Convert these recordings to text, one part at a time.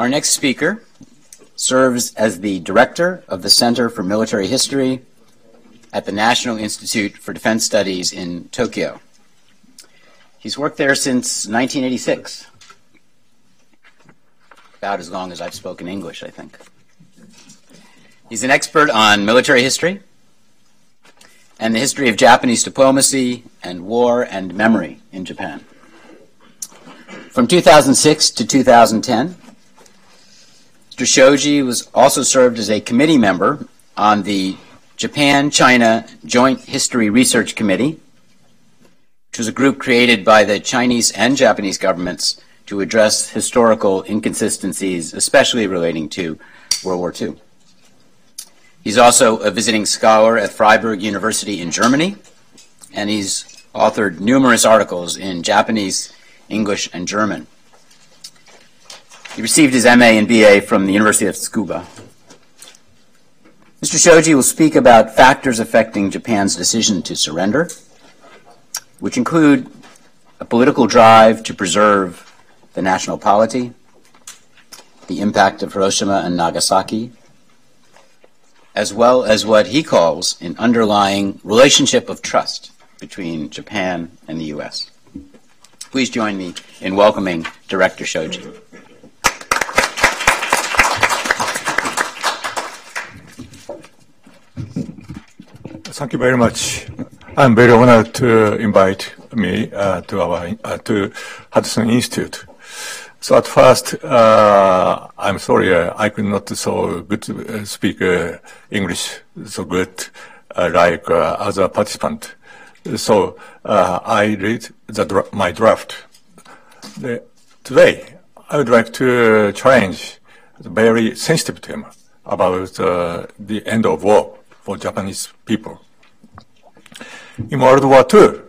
Our next speaker serves as the director of the Center for Military History at the National Institute for Defense Studies in Tokyo. He's worked there since 1986. About as long as I've spoken English, I think. He's an expert on military history and the history of Japanese diplomacy and war and memory in Japan. From 2006 to 2010, Mr. Shoji was also served as a committee member on the Japan China Joint History Research Committee, which was a group created by the Chinese and Japanese governments to address historical inconsistencies, especially relating to World War II. He's also a visiting scholar at Freiburg University in Germany, and he's authored numerous articles in Japanese, English, and German. He received his MA and BA from the University of Tsukuba. Mr. Shoji will speak about factors affecting Japan's decision to surrender, which include a political drive to preserve the national polity, the impact of Hiroshima and Nagasaki, as well as what he calls an underlying relationship of trust between Japan and the U.S. Please join me in welcoming Director Shoji. Thank you very much. I'm very honored to invite me uh, to our uh, to Hudson Institute. So at first, uh, I'm sorry, uh, I could not so good uh, speak uh, English so good like other participant. So I read the, my draft. The, today, I would like to challenge the very sensitive theme about the end of war for Japanese people. In World War II,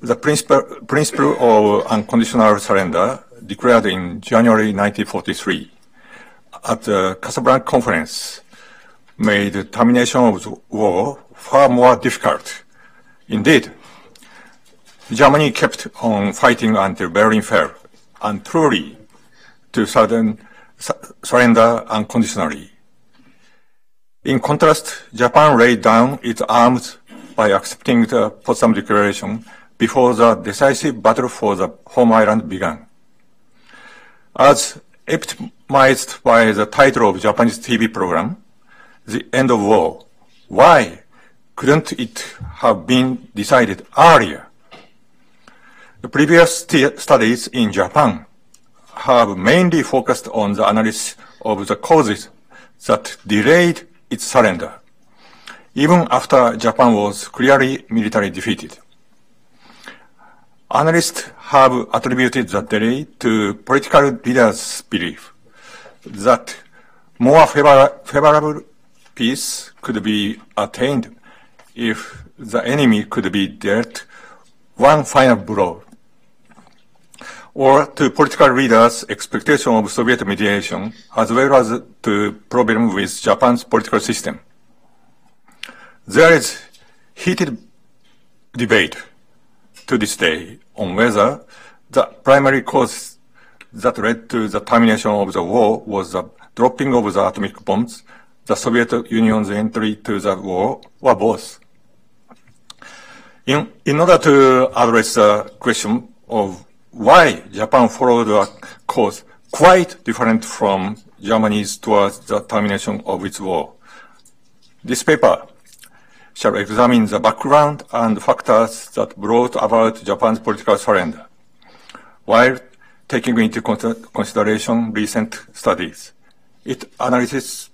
the principle, principle of unconditional surrender declared in January 1943 at the Casablanca Conference made termination of the war far more difficult. Indeed, Germany kept on fighting until Berlin fell, and truly to sudden surrender unconditionally. In contrast, Japan laid down its arms by accepting the Potsdam Declaration before the decisive battle for the home island began. As epitomized by the title of Japanese TV program, The End of War, why couldn't it have been decided earlier? The previous st studies in Japan have mainly focused on the analysis of the causes that delayed its surrender, even after Japan was clearly militarily defeated. Analysts have attributed the delay to political leaders' belief that more favor favorable peace could be attained if the enemy could be dealt one final blow, or to political leaders' expectation of Soviet mediation, as well as to problem with Japan's political system. There is heated debate to this day on whether the primary cause that led to the termination of the war was the dropping of the atomic bombs, the Soviet Union's entry to the war, or both. In, in order to address the question of why Japan followed a course quite different from Germany's towards the termination of its war, this paper shall examine the background and factors that brought about Japan's political surrender, while taking into consideration recent studies. It analyzes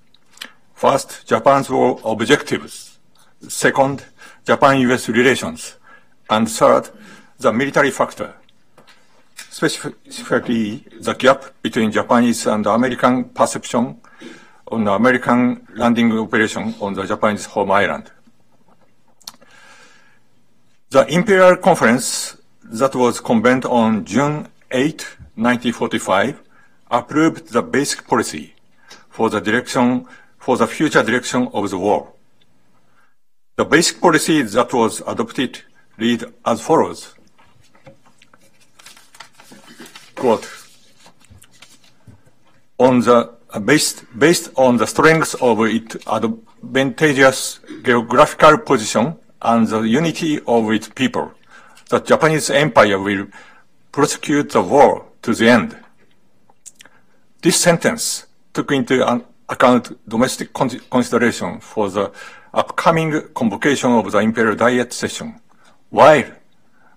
first Japan's war objectives, second Japan-US relations, and third the military factor, specifically the gap between Japanese and American perception on the American landing operation on the Japanese home island. The Imperial Conference that was convened on June 8, 1945, approved the basic policy for the direction, for the future direction of the war. The basic policy that was adopted read as follows. Quote, on the based based on the strength of its advantageous geographical position and the unity of its people, the Japanese empire will prosecute the war to the end. This sentence took into account domestic consideration for the upcoming convocation of the Imperial Diet session, while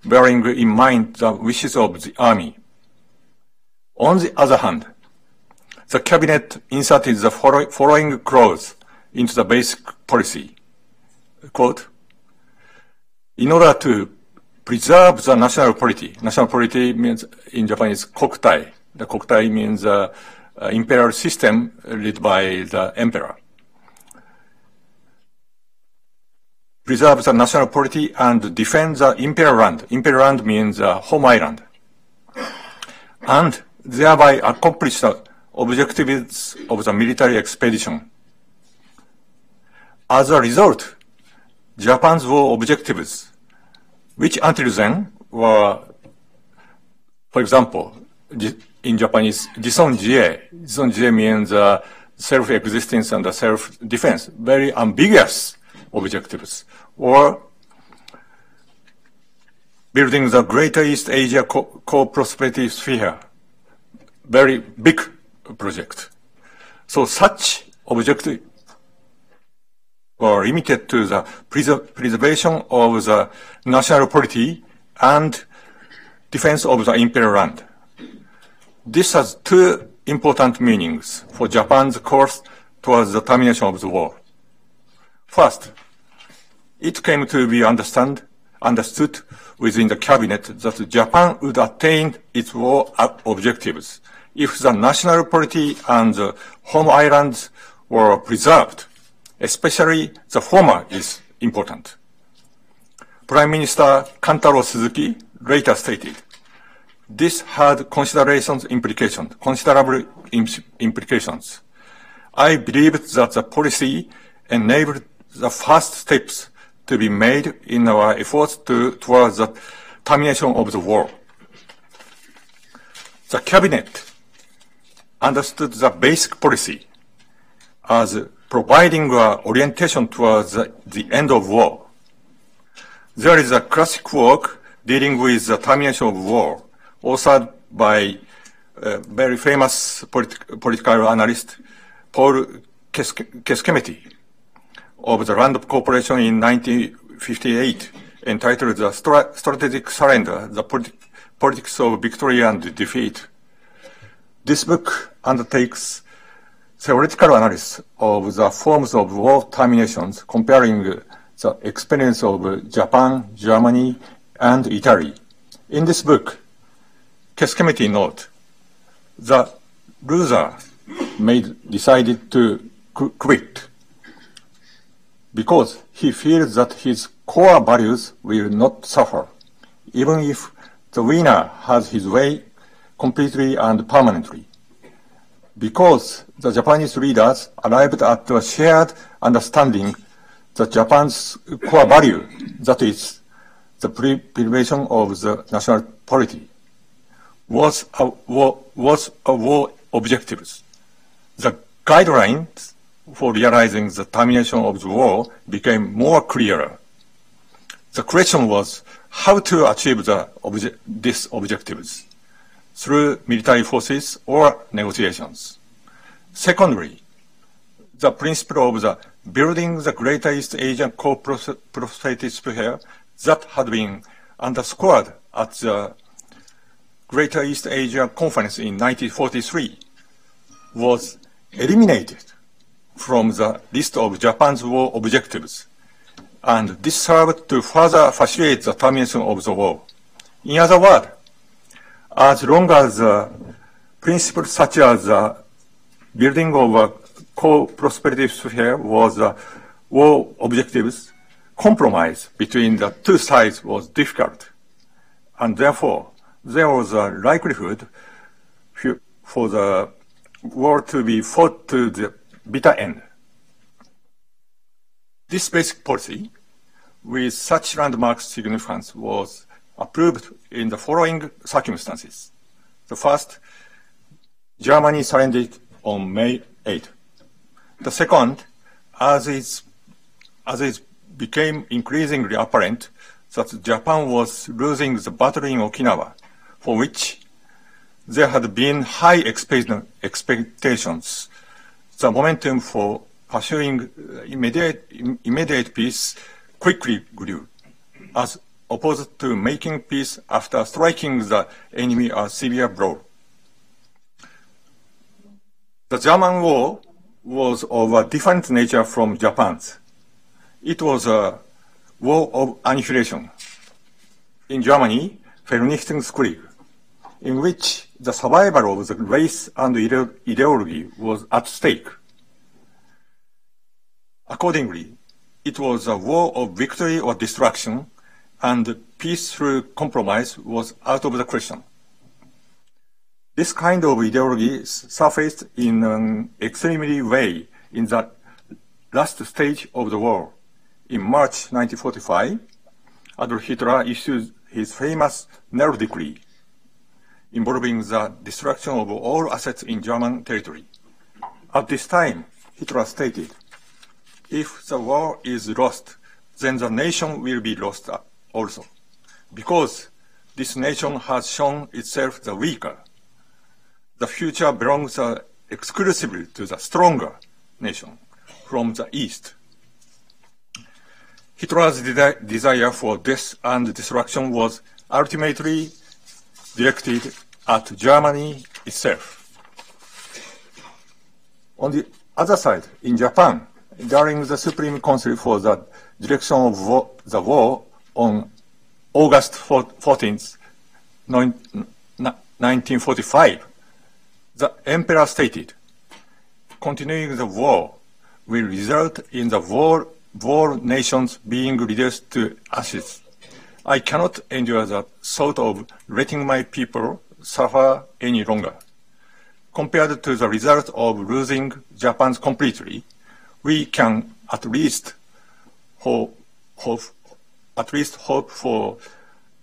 bearing in mind the wishes of the army. On the other hand, the cabinet inserted the following clause into the basic policy. Quote, in order to preserve the national polity, national polity means in Japanese kokutai. The kokutai means uh, uh, imperial system led by the emperor. Preserve the national polity and defend the imperial land. Imperial land means uh, home island. And thereby accomplish the objectives of the military expedition. As a result, Japan's war objectives, which until then were, for example, in Japanese, jisonjie. Jisonjie means uh, self-existence and self-defense. Very ambiguous objectives. Or building the Greater East Asia co-prosperity sphere. Very big project. So such objectives were limited to the preservation of the national polity and defense of the imperial land. This has two important meanings for Japan's course towards the termination of the war. First, it came to be understand, understood within the cabinet that Japan would attain its war objectives if the national polity and the home islands were preserved. Especially the former is important. Prime Minister Kantaro Suzuki later stated, this had considerations implications, considerable implications. I believe that the policy enabled the first steps to be made in our efforts to, towards the termination of the war. The cabinet understood the basic policy as providing an orientation towards the, end of war. There is a classic work dealing with the termination of war authored by a very famous politi political analyst Paul Kecskemeti of the Rand Corporation in 1958 entitled The Stra Strategic Surrender, The Polit Politics of Victory and Defeat. This book undertakes theoretical analysis of the forms of war terminations comparing the experience of Japan, Germany, and Italy. In this book, Kecskemeti note, the loser made decided to quit because he feels that his core values will not suffer, even if the winner has his way completely and permanently. Because the Japanese leaders arrived at a shared understanding that Japan's core value, that is, the preservation of the national polity, was a war, was a war objectives. The guidelines for realizing the termination of the war became more clear. The question was how to achieve the obje these objectives through military forces or negotiations. Secondly, the principle of the building the Greater East Asian co-prosperity sphere that had been underscored at the Greater East Asia Conference in 1943 was eliminated from the list of Japan's war objectives, and this served to further facilitate the termination of the war. In other words, as long as principles such as building of a co-prosperity sphere was uh, the war objectives, compromise between the two sides was difficult, and therefore there was a likelihood for the war to be fought to the bitter end. This basic policy, with such landmark significance, was approved in the following circumstances. The first, Germany surrendered, on May 8. The second, as it, as it became increasingly apparent that Japan was losing the battle in Okinawa, for which there had been high expectations, the momentum for pursuing uh, immediate, immediate peace quickly grew, as opposed to making peace after striking the enemy a severe blow. The German war was of a different nature from Japan's. It was a war of annihilation. In Germany, Vernichtungskrieg, in which the survival of the race and ideology was at stake. Accordingly, it was a war of victory or destruction, and peace through compromise was out of the question. This kind of ideology surfaced in an extremely way in the last stage of the war. In March 1945, Adolf Hitler issued his famous Nero Decree, involving the destruction of all assets in German territory. At this time, Hitler stated, if the war is lost, then the nation will be lost also, because this nation has shown itself the weaker. The future belongs uh, exclusively to the stronger nation from the East. Hitler's de desire for death and destruction was ultimately directed at Germany itself. On the other side, in Japan, during the Supreme Council for the direction of the war on August 14th, 1945, the emperor stated, continuing the war will result in the war, war nations being reduced to ashes. I cannot endure the thought of letting my people suffer any longer. Compared to the result of losing Japan completely, we can at least hope, hope, at least hope for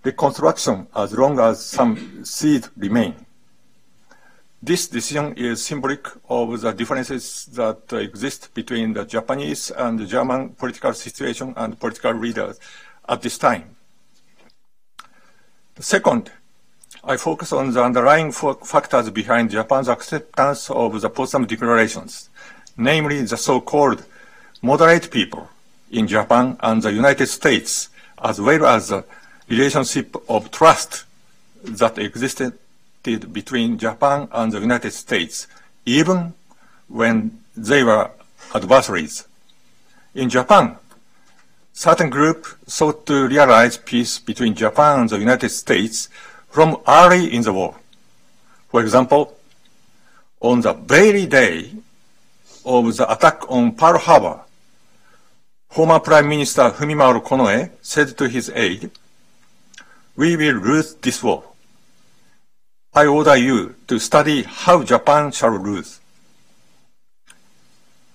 reconstruction as long as some seed remain. This decision is symbolic of the differences that exist between the Japanese and the German political situation and political leaders at this time. Second, I focus on the underlying factors behind Japan's acceptance of the Potsdam declarations namely the so-called moderate people in Japan and the United States, as well as the relationship of trust that existed between Japan and the United States, even when they were adversaries. In Japan, certain groups sought to realize peace between Japan and the United States from early in the war. For example, on the very day of the attack on Pearl Harbor, former Prime Minister Fumimaru Konoe said to his aide, We will lose this war. I order you to study how Japan shall lose.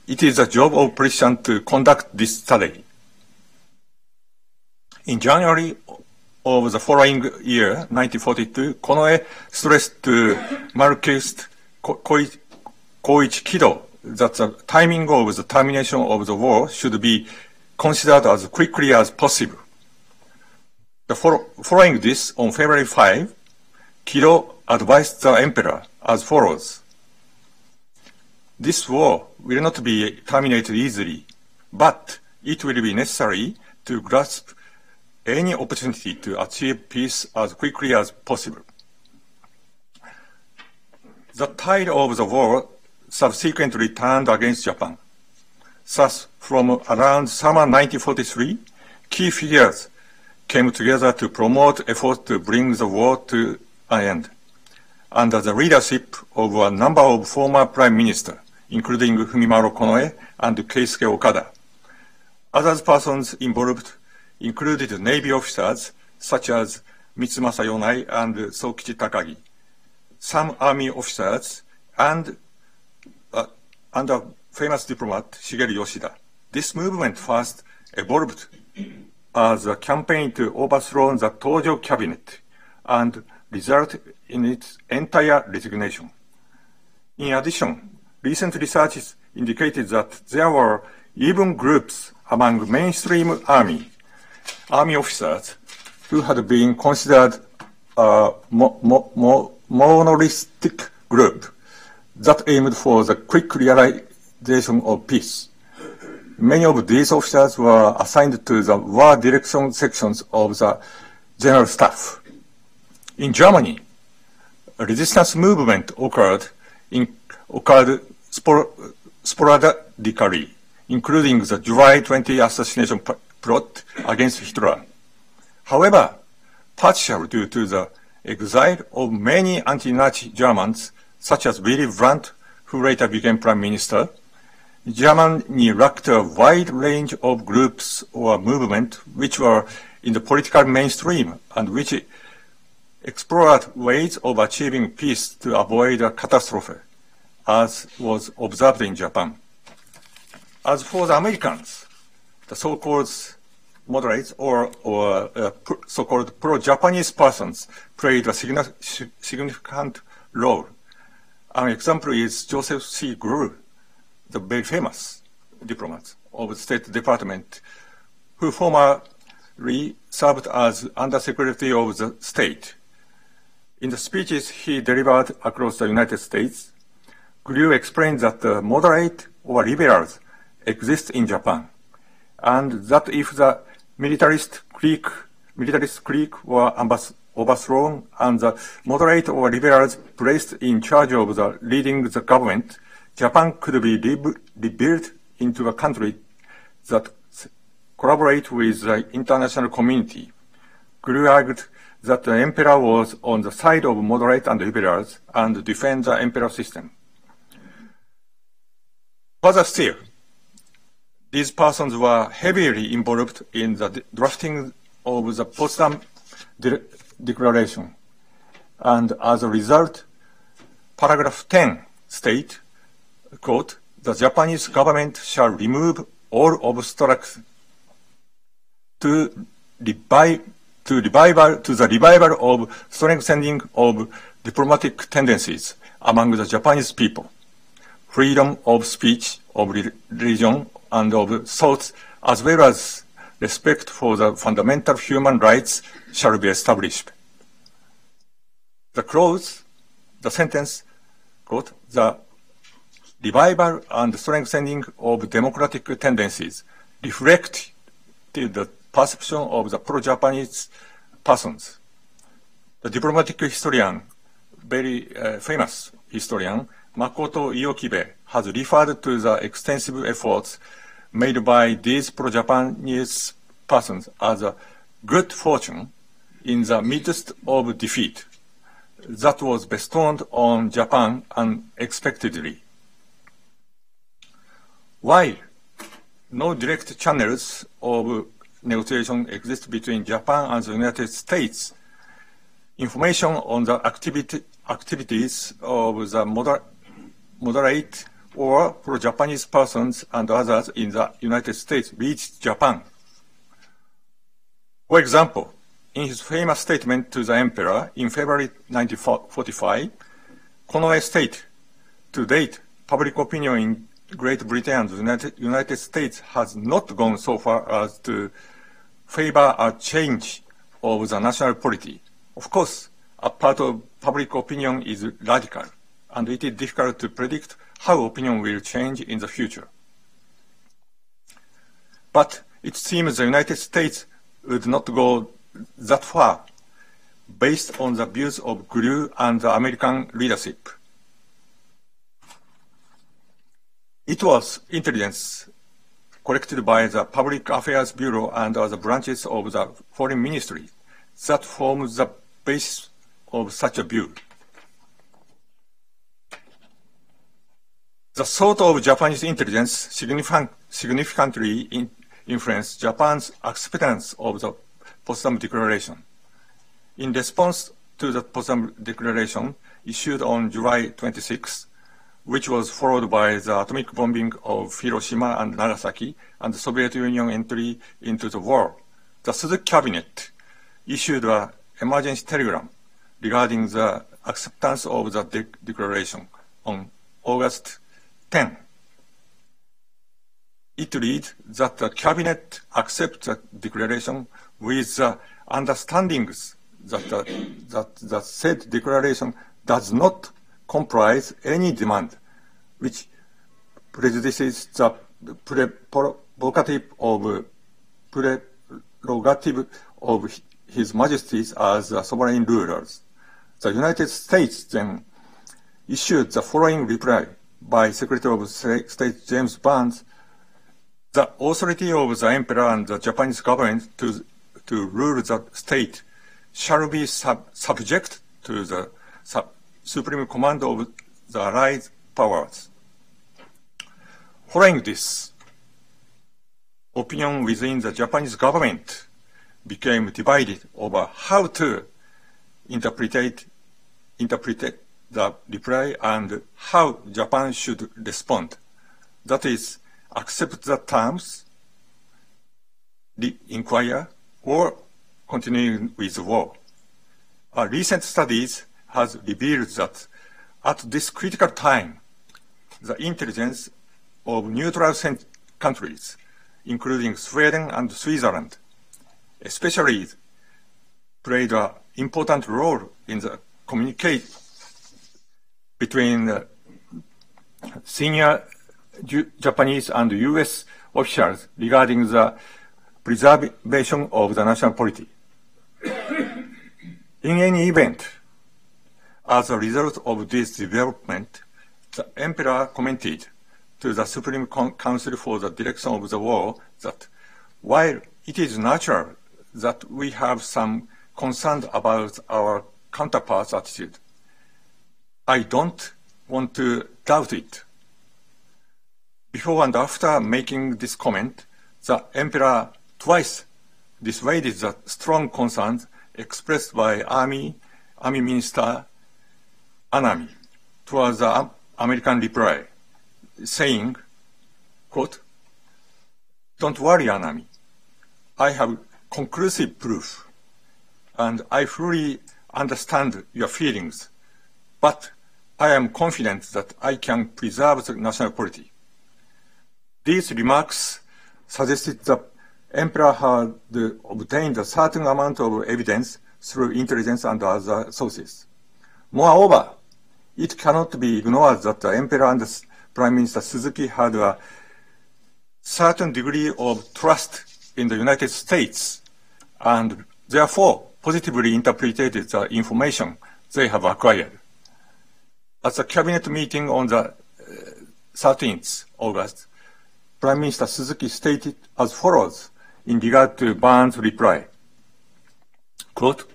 It is the job of President to conduct this study. In January of the following year, 1942, Konoe stressed to Marxist Koichi Kido that the timing of the termination of the war should be considered as quickly as possible. The following this, on February 5, Kido advised the emperor as follows. This war will not be terminated easily, but it will be necessary to grasp any opportunity to achieve peace as quickly as possible. The tide of the war subsequently turned against Japan. Thus, from around summer 1943, key figures came together to promote efforts to bring the war to an end. Under the leadership of a number of former prime ministers, including Fumimaro Konoe and Keisuke Okada. Other persons involved included Navy officers such as Mitsumasa Yonai and Sokichi Takagi, some Army officers, and uh, under famous diplomat Shigeru Yoshida. This movement first evolved as a campaign to overthrow the Tojo cabinet and result in its entire resignation. In addition, recent research indicated that there were even groups among mainstream army, army officers who had been considered a mo mo mo monolithic group that aimed for the quick realization of peace. Many of these officers were assigned to the war direction sections of the general staff. In Germany, a resistance movement occurred, in, occurred spor, sporadically, including the July 20 assassination plot against Hitler. However, partially due to the exile of many anti-Nazi Germans, such as Willy Brandt, who later became prime minister, Germany lacked a wide range of groups or movements which were in the political mainstream and which explored ways of achieving peace to avoid a catastrophe, as was observed in Japan. As for the Americans, the so-called moderates or, or uh, so-called pro-Japanese persons played a significant role. An example is Joseph C. Grew, the very famous diplomat of the State Department, who formerly served as Undersecretary of the State. In the speeches he delivered across the United States, Grew explained that the moderate or liberals exist in Japan, and that if the militarist clique, militarist clique were overthrown and the moderate or liberals placed in charge of the leading the government, Japan could be rebuilt into a country that collaborate with the international community. Grew argued that the emperor was on the side of moderate and liberals and defend the emperor system. Further still, these persons were heavily involved in the drafting of the Potsdam De Declaration. And as a result, paragraph 10 state, quote, the Japanese government shall remove all obstacles to revive to revival to the revival of strengthening of diplomatic tendencies among the Japanese people, freedom of speech, of religion, and of thought, as well as respect for the fundamental human rights shall be established. The clause, the sentence, quote, the revival and strengthening of democratic tendencies reflect the perception of the pro-Japanese persons. The diplomatic historian, very uh, famous historian, Makoto Iokibe, has referred to the extensive efforts made by these pro-Japanese persons as a good fortune in the midst of defeat that was bestowed on Japan unexpectedly. While no direct channels of negotiation exist between Japan and the United States, information on the activity, activities of the moder moderate or pro-Japanese persons and others in the United States reached Japan. For example, in his famous statement to the emperor in February 1945, Konoe stated, to date, public opinion in Great Britain and the United, States has not gone so far as to favor a change of the national polity. Of course, a part of public opinion is radical, and it is difficult to predict how opinion will change in the future. But it seems the United States would not go that far based on the views of Grew and the American leadership. It was intelligence collected by the Public Affairs Bureau and other branches of the Foreign Ministry that formed the basis of such a view. The thought of Japanese intelligence significant, significantly in, influenced Japan's acceptance of the Potsdam Declaration. In response to the Potsdam Declaration issued on July 26, which was followed by the atomic bombing of Hiroshima and Nagasaki and the Soviet Union entry into the war, the Suzuki cabinet issued an emergency telegram regarding the acceptance of the de declaration on August 10. It reads that the cabinet accepts the declaration with the understandings that the, that the said declaration does not comprise any demand which prejudices the prerogative of prerogative of His Majesty's as sovereign rulers. The United States then issued the following reply by Secretary of State James Byrnes. The authority of the Emperor and the Japanese government to, to rule the state shall be sub subject to the sub supreme command of the Allied powers. Following this, opinion within the Japanese government became divided over how to interpret, interpret the reply and how Japan should respond. That is, accept the terms, the inquire, or continue with the war. A recent studies has revealed that at this critical time, the intelligence of neutral countries, including Sweden and Switzerland, especially played an important role in the communicate between uh, senior Japanese and U.S. officials regarding the preservation of the national polity. In any event, as a result of this development, the emperor commented to the Supreme Council for the Direction of the War that while it is natural that we have some concern about our counterparts' attitude, I don't want to doubt it. Before and after making this comment, the emperor twice dissuaded the strong concerns expressed by Army, Army Minister Anami towards the American reply, saying, quote, Don't worry, Anami. I have conclusive proof, and I fully understand your feelings, but I am confident that I can preserve the national polity. These remarks suggested that emperor had obtained a certain amount of evidence through intelligence and other sources. Moreover, it cannot be ignored that the emperor and Prime Minister Suzuki had a certain degree of trust in the United States and therefore positively interpreted the information they have acquired. At the cabinet meeting on the uh, 13th August, Prime Minister Suzuki stated as follows in regard to Byrnes' reply. Quote,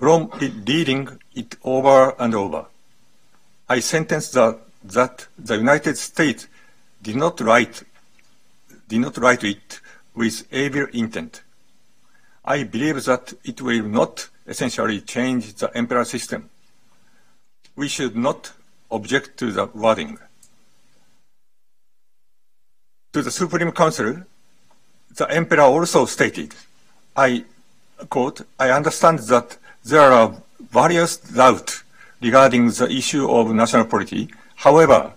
from reading it over and over, I sentenced that, that the United States did not write did not write it with evil intent. I believe that it will not essentially change the emperor system. We should not object to the wording. To the Supreme Council, the emperor also stated, I quote, I understand that there are various doubts regarding the issue of national polity. However,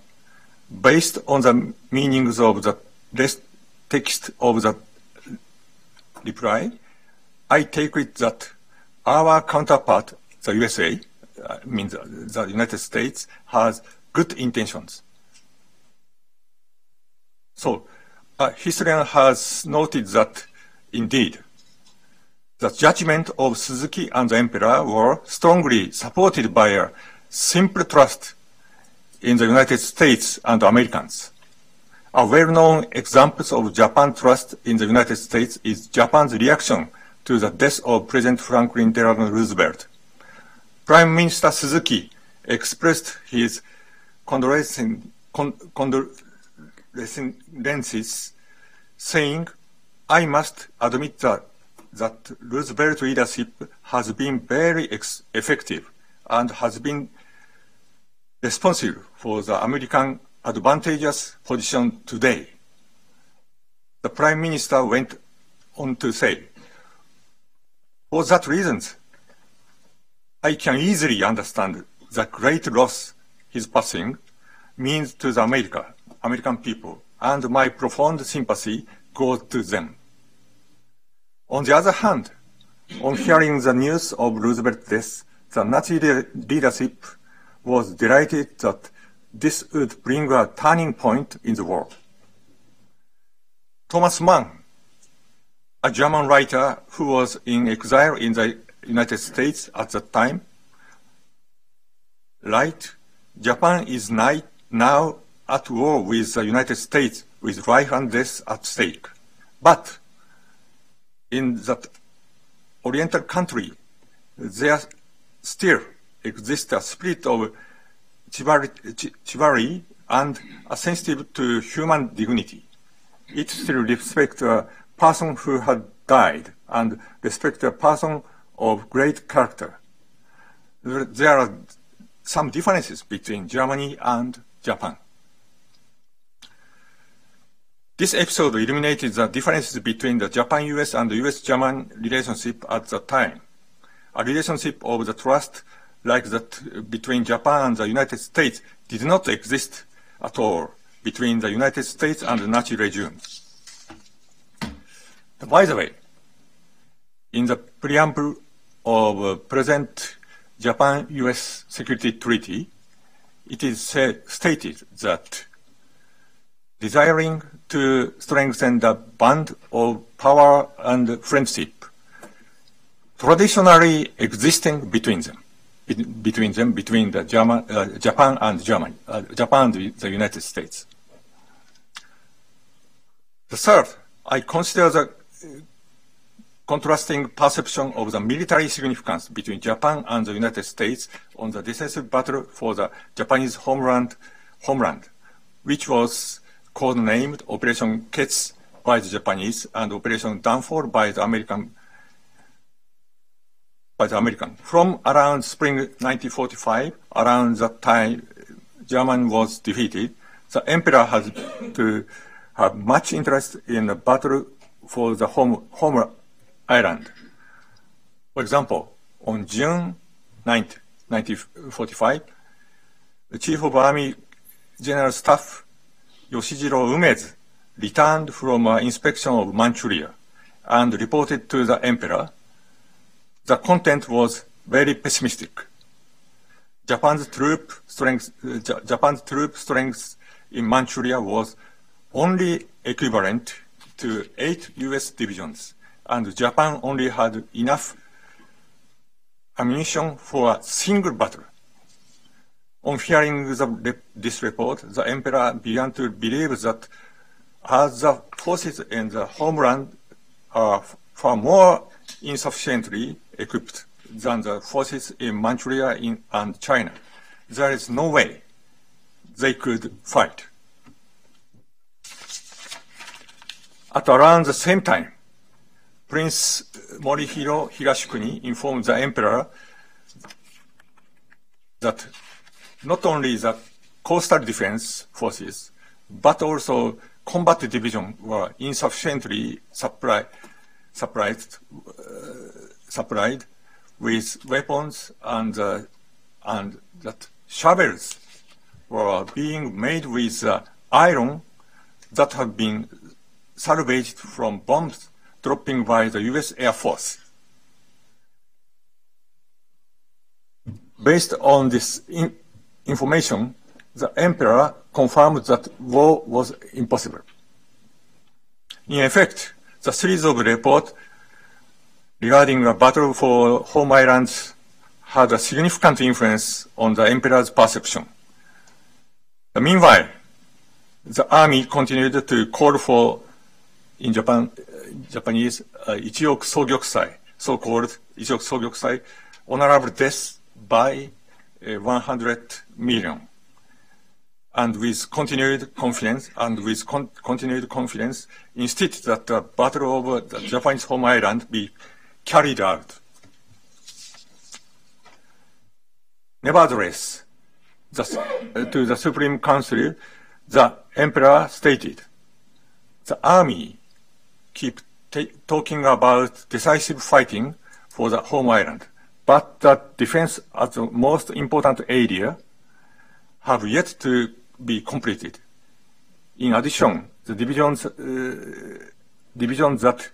based on the meanings of the text of the reply, I take it that our counterpart, the USA, uh, means the United States, has good intentions. So a historian has noted that, indeed, the judgment of Suzuki and the emperor were strongly supported by a simple trust in the United States and Americans. A well-known example of Japan trust in the United States is Japan's reaction to the death of President Franklin Delano Roosevelt. Prime Minister Suzuki expressed his condolences, saying, I must admit that, that Roosevelt leadership has been very effective and has been responsible for the American advantageous position today. The Prime Minister went on to say, for that reason, I can easily understand the great loss he's passing means to the America, American people, and my profound sympathy goes to them. On the other hand, on hearing the news of Roosevelt's death, the Nazi leadership was delighted that this would bring a turning point in the war. Thomas Mann, a German writer who was in exile in the United States at that time, right? Japan is now at war with the United States with life and death at stake. But in that Oriental country, there still exists a spirit of chivalry and a sensitive to human dignity. It still respects a person who had died and respects a person of great character. There are some differences between Germany and Japan. This episode illuminated the differences between the Japan-US and US-German relationship at the time. A relationship of the trust like that between Japan and the United States did not exist at all between the United States and the Nazi regime. By the way, in the preamble of the present Japan-US Security Treaty, it is said, stated that desiring to strengthen the bond of power and friendship traditionally existing between them, between them, between the German, uh, Japan and Germany, uh, Japan and the United States. The third, I consider the contrasting perception of the military significance between Japan and the United States on the decisive battle for the Japanese homeland, homeland which was codenamed Operation Ketz by the Japanese and Operation Downfall by the American by the American. From around spring 1945, around that time German was defeated, the emperor had to have much interest in the battle for the home, home island. For example, on June 9, 1945, the Chief of Army General Staff Yoshijiro Umezu returned from an inspection of Manchuria and reported to the emperor. The content was very pessimistic. Japan's troop strength, Japan's troop strength in Manchuria was only equivalent to eight U.S. divisions and Japan only had enough ammunition for a single battle. On hearing the, this report, the emperor began to believe that as the forces in the homeland are far more insufficiently equipped than the forces in Manchuria in, and China, there is no way they could fight. At around the same time, Prince Morihiro Higashikuni informed the emperor that not only the coastal defense forces, but also combat division were insufficiently supply, supplied, uh, supplied with weapons and, uh, and that shovels were being made with uh, iron that had been salvaged from bombs dropping by the U.S. Air Force. Based on this information, the emperor confirmed that war was impossible. In effect, the series of reports regarding the battle for home islands had a significant influence on the emperor's perception. Meanwhile, the army continued to call for, in Japan, Japanese uh, Ichioku so-called Ichioku Sogyokusai, honorable death by 100 million. And with continued confidence, and with continued confidence, instead that the battle over the Japanese home island be carried out. Nevertheless, uh, to the Supreme Council, the emperor stated, the army keep talking about decisive fighting for the home island, but the defense as the most important area have yet to be completed. In addition, the divisions, uh, divisions that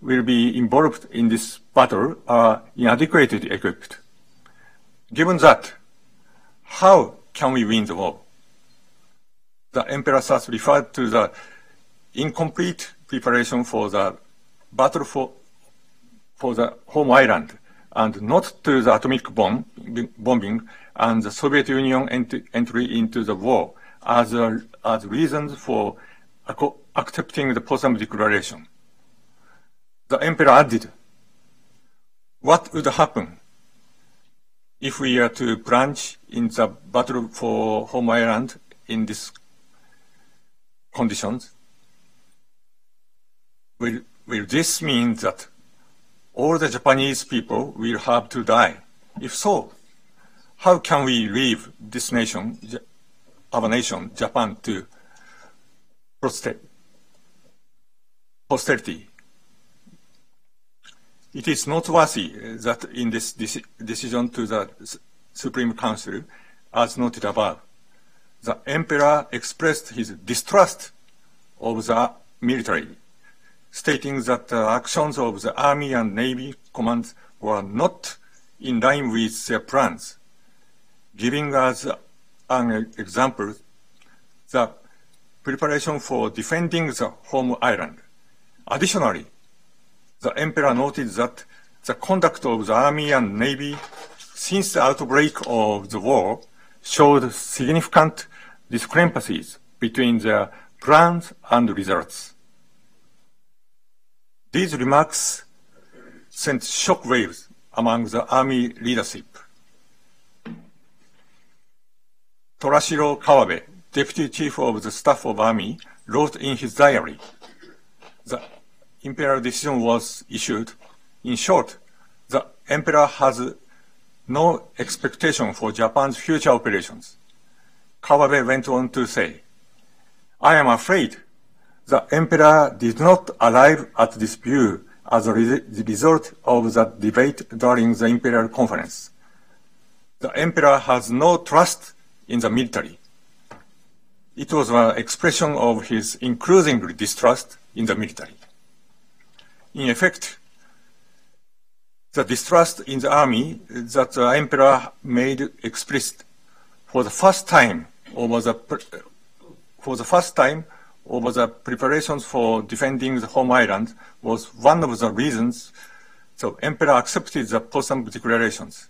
will be involved in this battle are inadequately equipped. Given that, how can we win the war? The emperor thus referred to the incomplete preparation for the battle for, for the home island and not to the atomic bomb, bombing and the Soviet Union ent entry into the war as, a, as reasons for accepting the Potsdam Declaration. The emperor added, what would happen if we are to plunge in the battle for home island in these conditions? Will, will this mean that all the Japanese people will have to die? If so, how can we leave this nation, our nation, Japan, to posterity? It is noteworthy uh, that in this decision to the Supreme Council, as noted above, the emperor expressed his distrust of the military, stating that the actions of the army and navy commands were not in line with their plans, giving us an example the preparation for defending the home island. Additionally, the emperor noted that the conduct of the army and navy since the outbreak of the war showed significant discrepancies between their plans and results. These remarks sent shockwaves among the army leadership. Torashiro Kawabe, deputy chief of the staff of army, wrote in his diary, the imperial decision was issued. In short, the emperor has no expectation for Japan's future operations. Kawabe went on to say, I am afraid the emperor did not arrive at this view as a result of the debate during the imperial conference. The emperor has no trust in the military. It was an expression of his increasing distrust in the military. In effect, the distrust in the army that the emperor made explicit for the first time over the for the first time over the preparations for defending the home island was one of the reasons the emperor accepted the Potsdam declarations.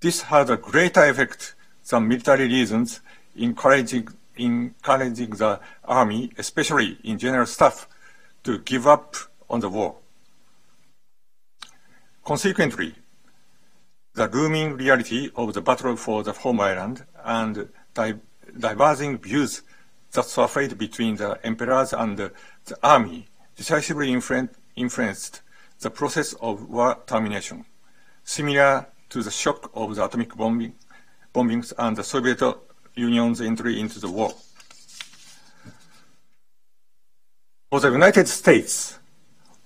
This had a greater effect than military reasons encouraging, encouraging the army, especially in general staff, to give up on the war. Consequently, the looming reality of the battle for the home island and di diverging views that surfaced between the emperors and the, army decisively influenced the process of war termination, similar to the shock of the atomic bombing, bombings and the Soviet Union's entry into the war. For the United States,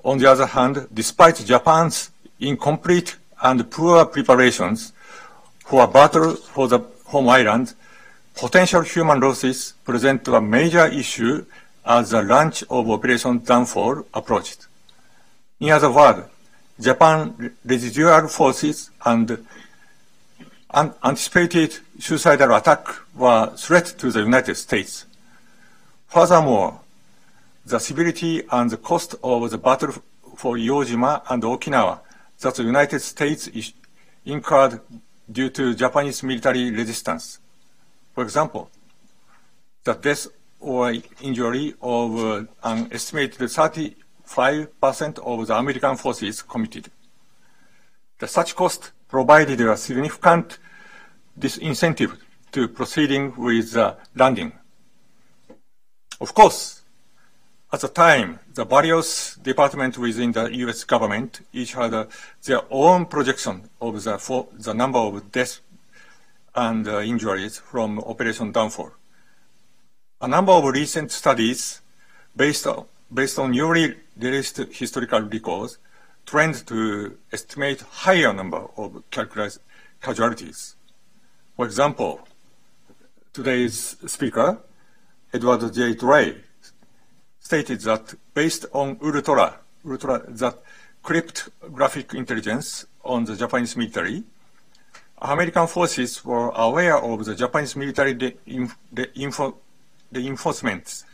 on the other hand, despite Japan's incomplete and poor preparations for a battle for the home island, potential human losses present a major issue as the launch of Operation Downfall approached. In other words, Japan residual forces and anticipated suicidal attack were threat to the United States. Furthermore, the severity and the cost of the battle for Iwo and Okinawa that the United States incurred due to Japanese military resistance. For example, the death or injury of uh, an estimated 35% of the American forces committed. The such cost provided a significant disincentive to proceeding with the landing. Of course, at the time, the various departments within the U.S. government each had uh, their own projection of the, for, the number of deaths and uh, injuries from Operation Downfall. A number of recent studies based on, based on newly released historical records trend to estimate higher number of casualties. For example, today's speaker, Edward J. Drea, stated that based on ultra, ultra that cryptographic intelligence on the Japanese military, American forces were aware of the Japanese military reinforcements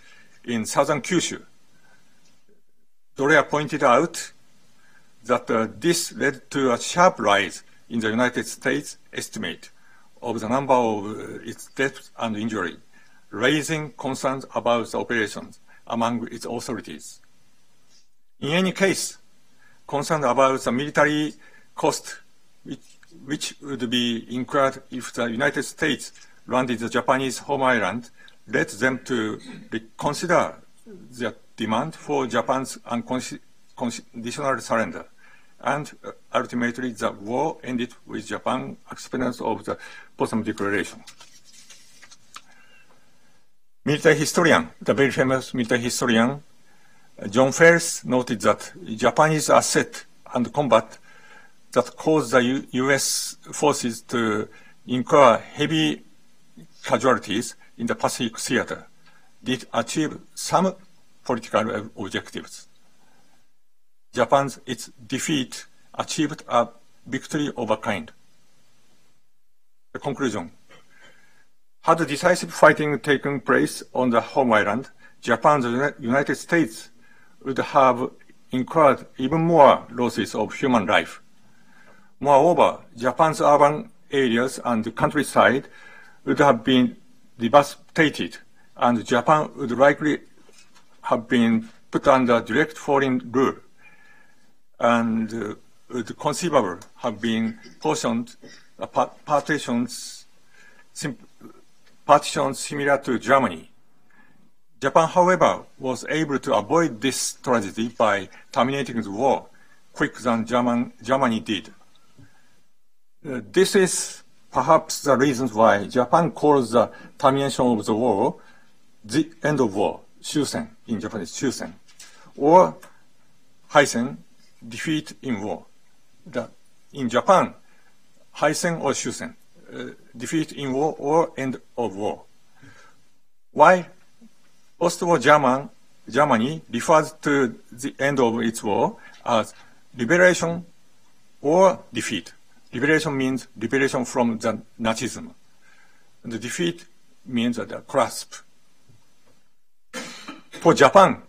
in southern Kyushu. Drea pointed out that uh, this led to a sharp rise in the United States estimate of the number of uh, its deaths and injury, raising concerns about the operations among its authorities. In any case, concerns about the military cost which, which would be incurred if the United States landed the Japanese home island led them to reconsider their demand for Japan's unconditional surrender. And uh, ultimately, the war ended with Japan acceptance of the Potsdam Declaration. Military historian, the very famous military historian, John Fels noted that Japanese asset and combat that caused the U U.S. forces to incur heavy casualties in the Pacific theater did achieve some political objectives. Japan's its defeat achieved a victory of a kind. The conclusion. Had decisive fighting taken place on the home island, Japan and the United States would have incurred even more losses of human life. Moreover, Japan's urban areas and the countryside would have been devastated, and Japan would likely have been put under direct foreign rule, and uh, would conceivable have been portioned uh, partitions, similar to Germany. Japan, however, was able to avoid this tragedy by terminating the war quicker than German, Germany did. Uh, this is perhaps the reason why Japan calls the termination of the war the end of war, Shusen in Japanese, Shusen, or Haisen, defeat in war. The, in Japan, Haisen or Shusen, uh, defeat in war or end of war. Why post-war German, Germany refers to the end of its war as liberation or defeat. Liberation means liberation from the Nazism. And the defeat means the clasp. For Japan,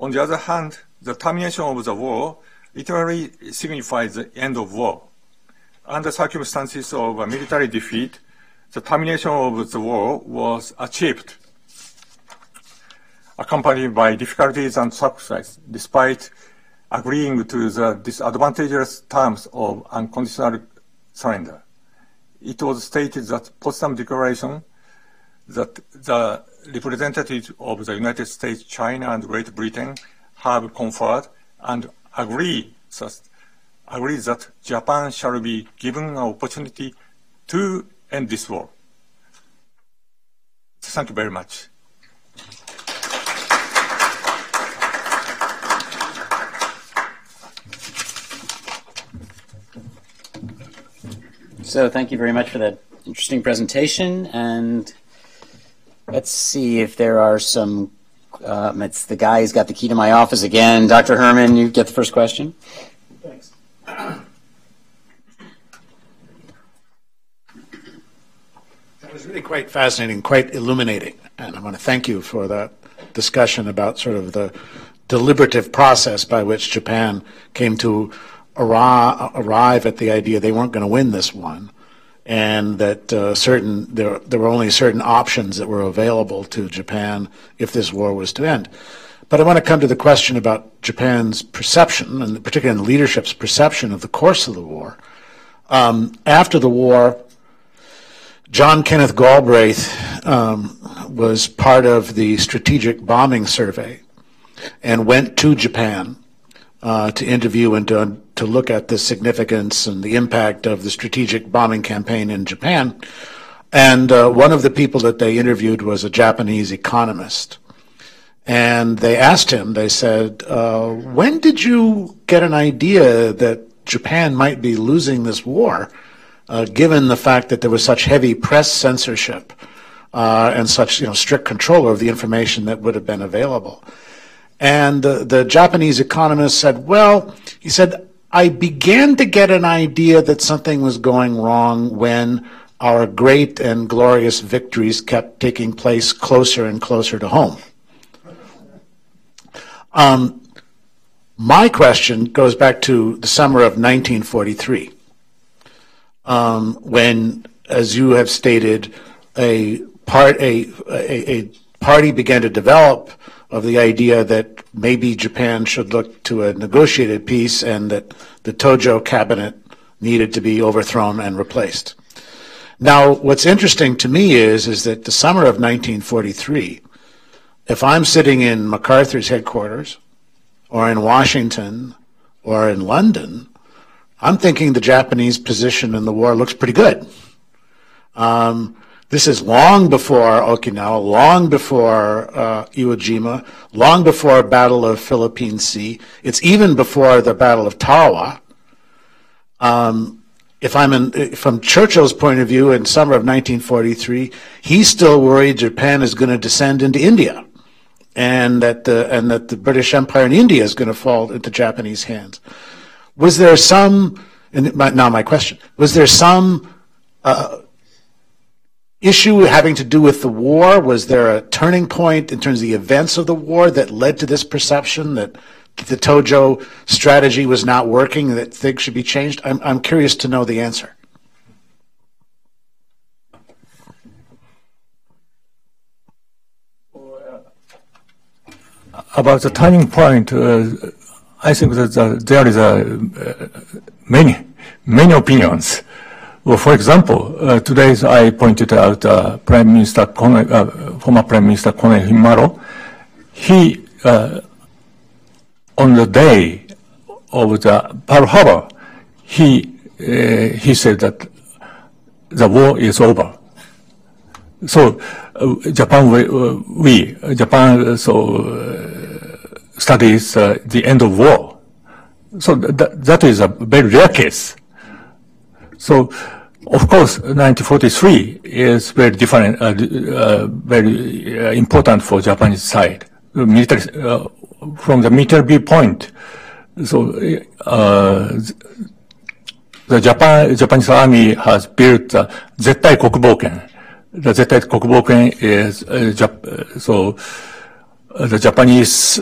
on the other hand, the termination of the war literally signifies the end of war. Under circumstances of a military defeat, the termination of the war was achieved, accompanied by difficulties and sacrifice, despite agreeing to the disadvantageous terms of unconditional surrender. It was stated that Potsdam Declaration that the representatives of the United States, China, and Great Britain have conferred and agree, agree that Japan shall be given an opportunity to end this war. Thank you very much. So thank you very much for that interesting presentation. And let's see if there are some. Um, it's the guy who's got the key to my office again. Dr. Herman, you get the first question. Thanks. That was really quite fascinating, quite illuminating. And I want to thank you for that discussion about sort of the deliberative process by which Japan came to arrive at the idea they weren't going to win this one, and that uh, certain there there were only certain options that were available to Japan if this war was to end. But I want to come to the question about Japan's perception, and particularly the leadership's perception of the course of the war. Um, after the war, John Kenneth Galbraith um, was part of the Strategic Bombing Survey and went to Japan uh, to interview and to, to look at the significance and the impact of the strategic bombing campaign in Japan. And uh, one of the people that they interviewed was a Japanese economist. And they asked him, they said, uh, when did you get an idea that Japan might be losing this war, uh, given the fact that there was such heavy press censorship uh, and such you know strict control over the information that would have been available. And the, the Japanese economist said, well, he said, I began to get an idea that something was going wrong when our great and glorious victories kept taking place closer and closer to home. Um, my question goes back to the summer of 1943, um, when, as you have stated, a part a, a, a party began to develop of the idea that maybe Japan should look to a negotiated peace and that the Tojo cabinet needed to be overthrown and replaced. Now, what's interesting to me is, is that the summer of 1943, if I'm sitting in MacArthur's headquarters or in Washington or in London, I'm thinking the Japanese position in the war looks pretty good. Um, this is long before Okinawa, long before uh, Iwo Jima, long before Battle of Philippine Sea. It's even before the Battle of Tarawa. Um, if I'm in, from Churchill's point of view, in summer of 1943, he's still worried Japan is going to descend into India, and that the and that the British Empire in India is going to fall into Japanese hands. Was there some? My, now my question: Was there some? Uh, issue having to do with the war? Was there a turning point in terms of the events of the war that led to this perception that the Tojo strategy was not working, that things should be changed? I'm, I'm curious to know the answer. About the turning point, uh, I think that uh, there is a, uh, many, many opinions. Well, for example, uh, today I pointed out uh, Prime Minister Konoe, uh, former Prime Minister Konoe Fumimaro. He, uh, on the day of the Pearl Harbor, he uh, he said that the war is over. So uh, Japan, we, we Japan, so studies the end of war. So th that is a very rare case. So, of course, 1943 is very different, uh, uh, very uh, important for Japanese side. Military, uh, from the military viewpoint, so uh, the Japan, Japanese army has built the Zettai Kokuboken. The Zettai Kokuboken is uh, Jap so the Japanese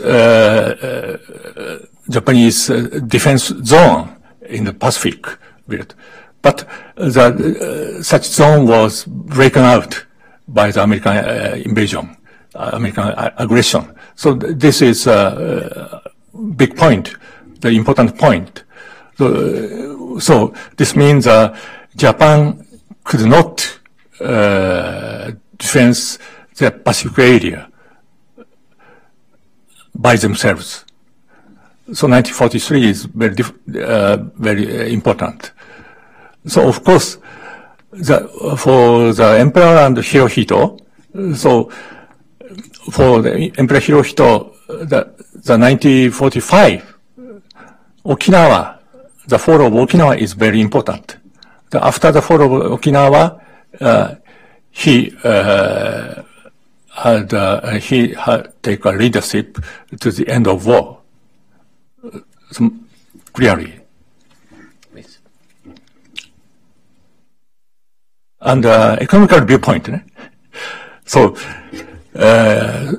Japanese defense zone in the Pacific built. But the, uh, such zone was broken out by the American uh, invasion, uh, American aggression. So th this is a big point, the important point. So, so this means Japan could not defend the Pacific area by themselves. So 1943 is very, uh, very important. So of course, the, for the emperor and Hirohito, so for the Emperor Hirohito, the, the 1945, Okinawa, the fall of Okinawa is very important. The, after the fall of Okinawa, uh, he uh, had uh, he had take a leadership to the end of war. So, clearly, and uh, economical viewpoint. Eh? So, uh,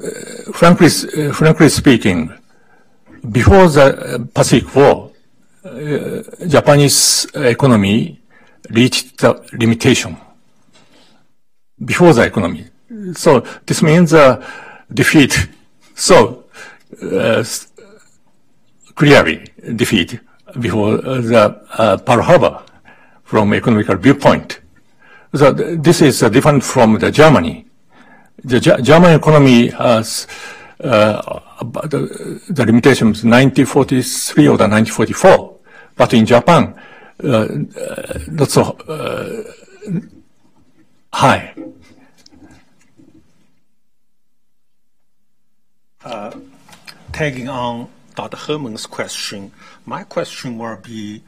frankly, uh, frankly speaking, before the Pacific War, uh, Japanese economy reached the limitation. Before the economy, so this means uh, defeat. So uh, clearly defeat before the Pearl Harbor from economical viewpoint. So this is uh, different from the Germany. The G German economy has uh, the, the limitations 1943 or the 1944, but in Japan, uh, uh, not so high. Uh, tagging on Dr. Herman's question, my question will be,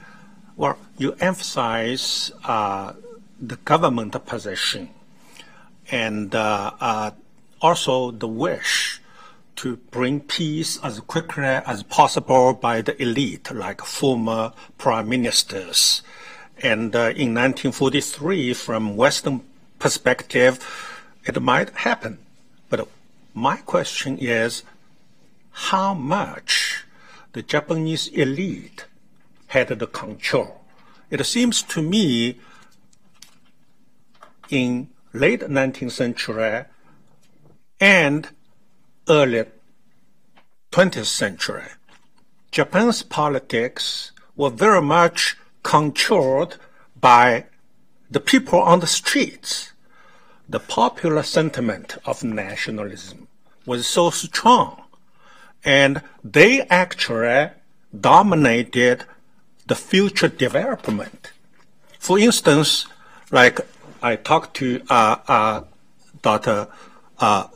well, you emphasize uh, the government position. and uh, uh, also the wish to bring peace as quickly as possible by the elite, like former prime ministers. And uh, in 1943, from Western perspective, it might happen. But my question is, how much the Japanese elite had the control? It seems to me in late 19th century and early 20th century, Japan's politics were very much controlled by the people on the streets. The popular sentiment of nationalism was so strong, and they actually dominated the future development. For instance, like I talked to uh, uh, Dr. Uh,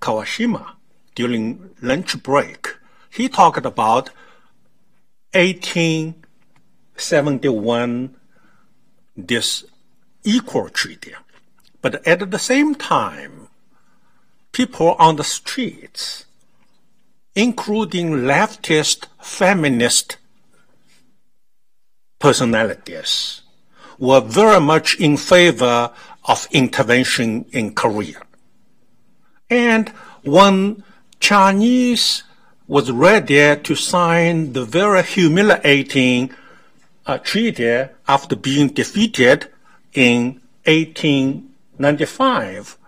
Kawashima during lunch break. He talked about 1871 this equal treaty. But at the same time, people on the streets, including leftist feminist personalities, were very much in favor of intervention in Korea. And when Chinese was ready to sign the very humiliating uh, treaty after being defeated in 1895,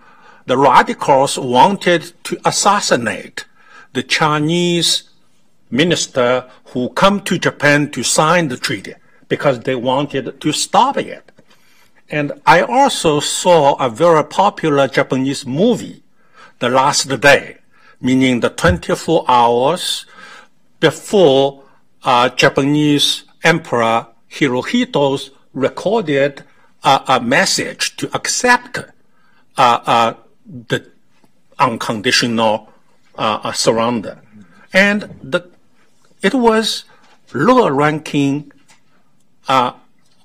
the radicals wanted to assassinate the Chinese minister who come to Japan to sign the treaty because they wanted to stop it. And I also saw a very popular Japanese movie, The Last Day, meaning the 24 hours before uh, Japanese Emperor Hirohito's recorded uh, a message to accept uh, uh the unconditional uh, uh, surrender. And the, it was lower ranking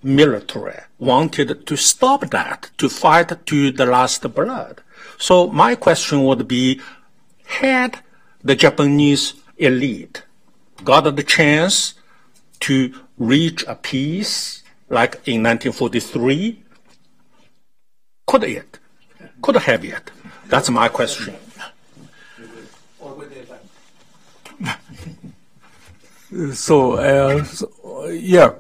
military wanted to stop that, to fight to the last blood. So my question would be, had the Japanese elite got the chance to reach a peace like in 1943? Could it? Could have it? That's my question. So, uh, so, yeah,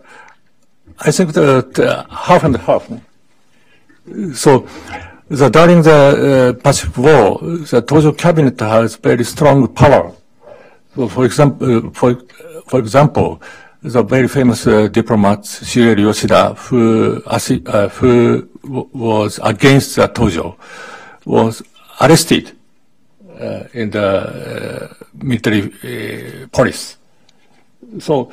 I think that uh, half and half. So, the, during the uh, Pacific War, the Tojo cabinet has very strong power. So, for example, uh, for for example, the very famous uh, diplomat Shigeru Yoshida, who uh, who was against the Tojo, was arrested uh, in the uh, military police. So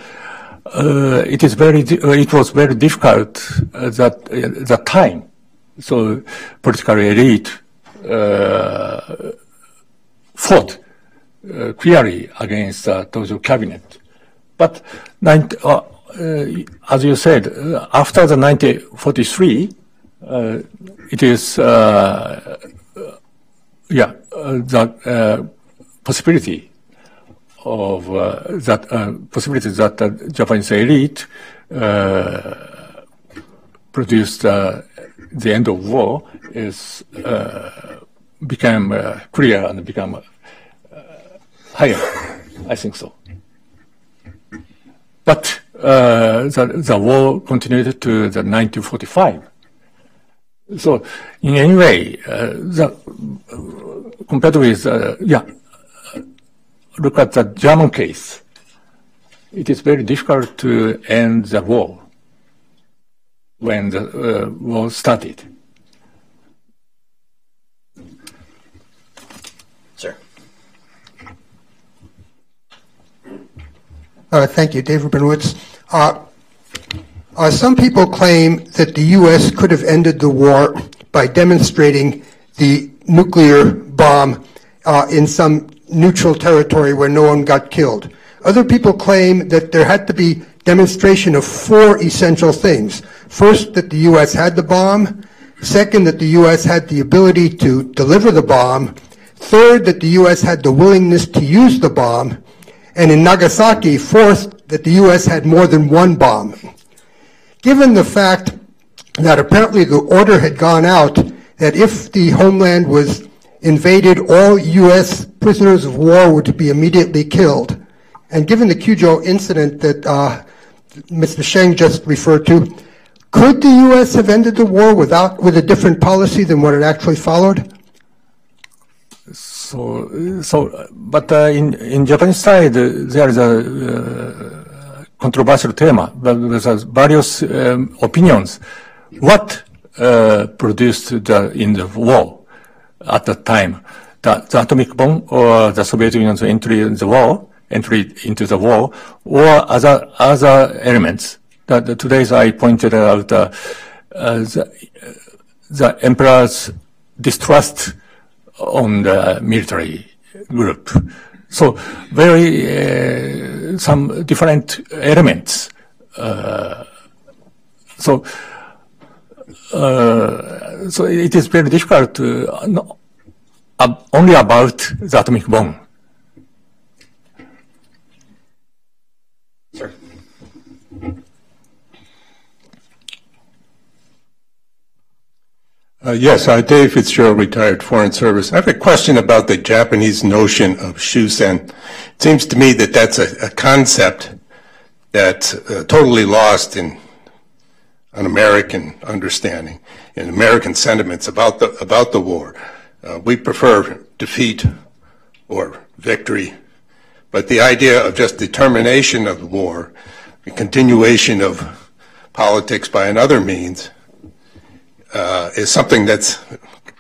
uh, it is very uh, it was very difficult uh, that uh, that time so political elite uh, fought uh, clearly against the Tojo cabinet. But uh, as you said, after the 1943, it is yeah the possibility of uh, that uh, possibility that the Japanese elite uh, produced the end of war is became clear and become higher. I think so. But uh, the, the war continued to the 1945. So in any way, uh, the, compared with, uh, yeah, look at the German case. It is very difficult to end the war when the uh, war started. Sir. Uh, thank you, David Benowitz. Uh, uh, some people claim that the U.S. could have ended the war by demonstrating the nuclear bomb uh, in some neutral territory where no one got killed. Other people claim that there had to be demonstration of four essential things. First, that the U.S. had the bomb. Second, that the U.S. had the ability to deliver the bomb. Third, that the U.S. had the willingness to use the bomb. And in Nagasaki, fourth, that the U.S. had more than one bomb. Given the fact that apparently the order had gone out that if the homeland was invaded, all U.S. prisoners of war were to be immediately killed. And given the Kyujo incident that uh, Mr. Sheng just referred to, could the U.S. have ended the war without with a different policy than what it actually followed? So, so, but uh, in in Japanese side, uh, there is a uh, controversial tema. There's various um, opinions. What uh, produced the, in the war at that time? The, the, atomic bomb or the Soviet Union's entry in the war, entry into the war, or other other elements? That today's I pointed out uh, uh, the, the emperor's distrust on the military group. So very uh, some different elements. Uh, so uh, so it is very difficult to uh, only about the atomic bomb. Sir. Uh, yes, uh, Dave Fitzgerald, retired Foreign Service. I have a question about the Japanese notion of shusen. It seems to me that that's a, a concept that's uh, totally lost in an American understanding and American sentiments about the about the war. Uh, we prefer defeat or victory, but the idea of just the termination of the war, the continuation of politics by another means, uh, is something that's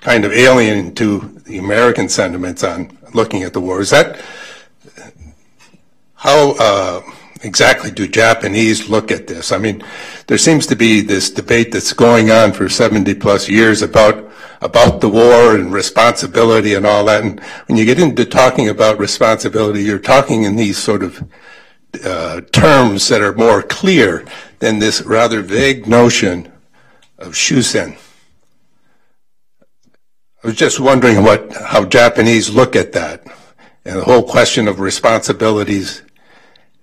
kind of alien to the American sentiments on looking at the war. Is that how uh, exactly do Japanese look at this? I mean, there seems to be this debate that's going on for 70 plus years about about the war and responsibility and all that. And when you get into talking about responsibility, you're talking in these sort of uh, terms that are more clear than this rather vague notion of shusen. I was just wondering what how Japanese look at that and the whole question of responsibilities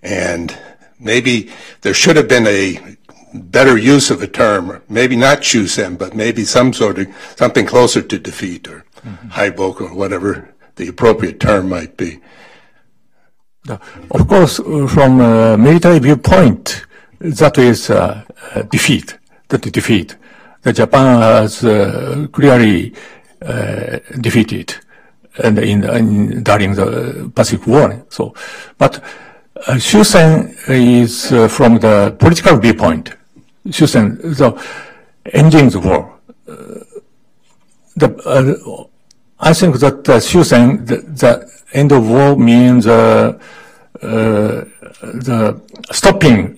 and maybe there should have been a better use of a term, maybe not shusen, but maybe some sort of something closer to defeat or mm-hmm. or whatever the appropriate term might be. Of course, from a military viewpoint, that is uh, defeat. That is defeat. The Japan has uh, clearly uh, defeated and in, in, during the Pacific War. So, but uh, Shusen is uh, from the political viewpoint. Shusen, so ending the war. Uh, the, uh, I think that uh, Shusen, the, the, end of war means uh, the stopping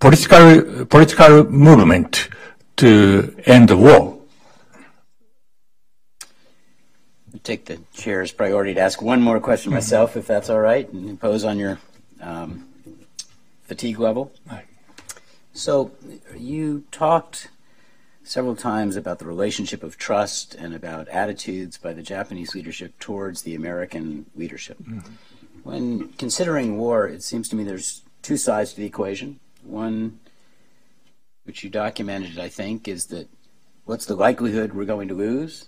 political political movement to end the war. take the chair's priority to ask one more question myself, if that's all right, and impose on your um, fatigue level. So, you talked several times about the relationship of trust and about attitudes by the Japanese leadership towards the American leadership. Mm-hmm. When considering war, it seems to me there's two sides to the equation. One, which you documented, I think, is that what's the likelihood we're going to lose?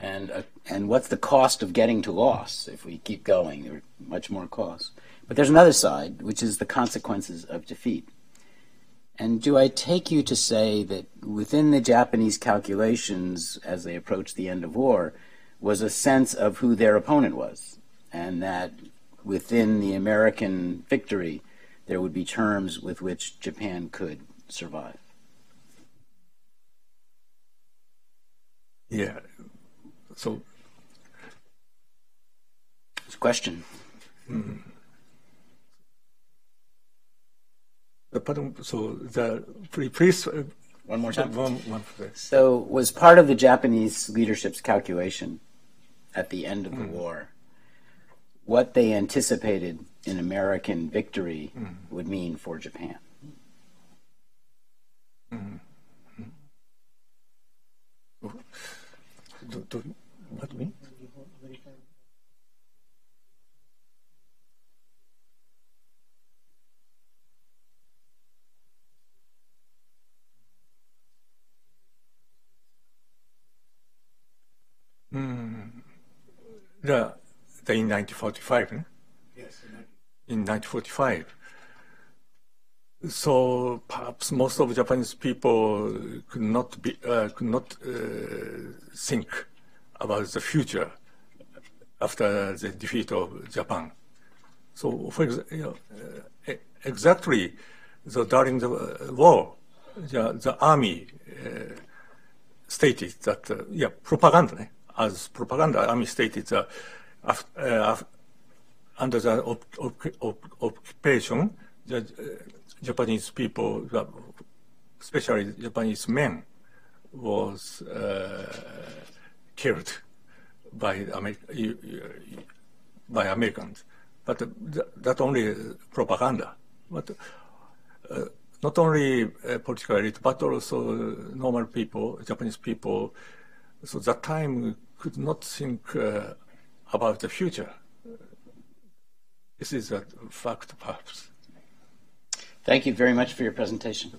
and uh, and what's the cost of getting to loss if we keep going? There are much more costs. But there's another side, which is the consequences of defeat. And do I take you to say that within the Japanese calculations as they approached the end of war was a sense of who their opponent was, and that within the American victory there would be terms with which Japan could survive? Yeah, so, it's a question. Mm. So the please. Uh, one more time. One, one, so was part of the Japanese leadership's calculation at the end of the mm. war what they anticipated an American victory mm. would mean for Japan. Mm. do, do, what the, the in 1945, né? Yes. in 1945. So perhaps most of Japanese people could not be uh, could not uh, think about the future after the defeat of Japan. So, for example, you know, uh, exactly so during the uh, war, the, the army uh, stated that uh, yeah propaganda? As propaganda stated that af- uh, af- under the op- op- op- occupation, the uh, Japanese people, especially Japanese men, was uh, killed by Amer- by Americans. But uh, th- that only propaganda. But uh, not only uh, political elite, but also normal people, Japanese people. So that time could not think uh, about the future. This is a fact, perhaps. Thank you very much for your presentation.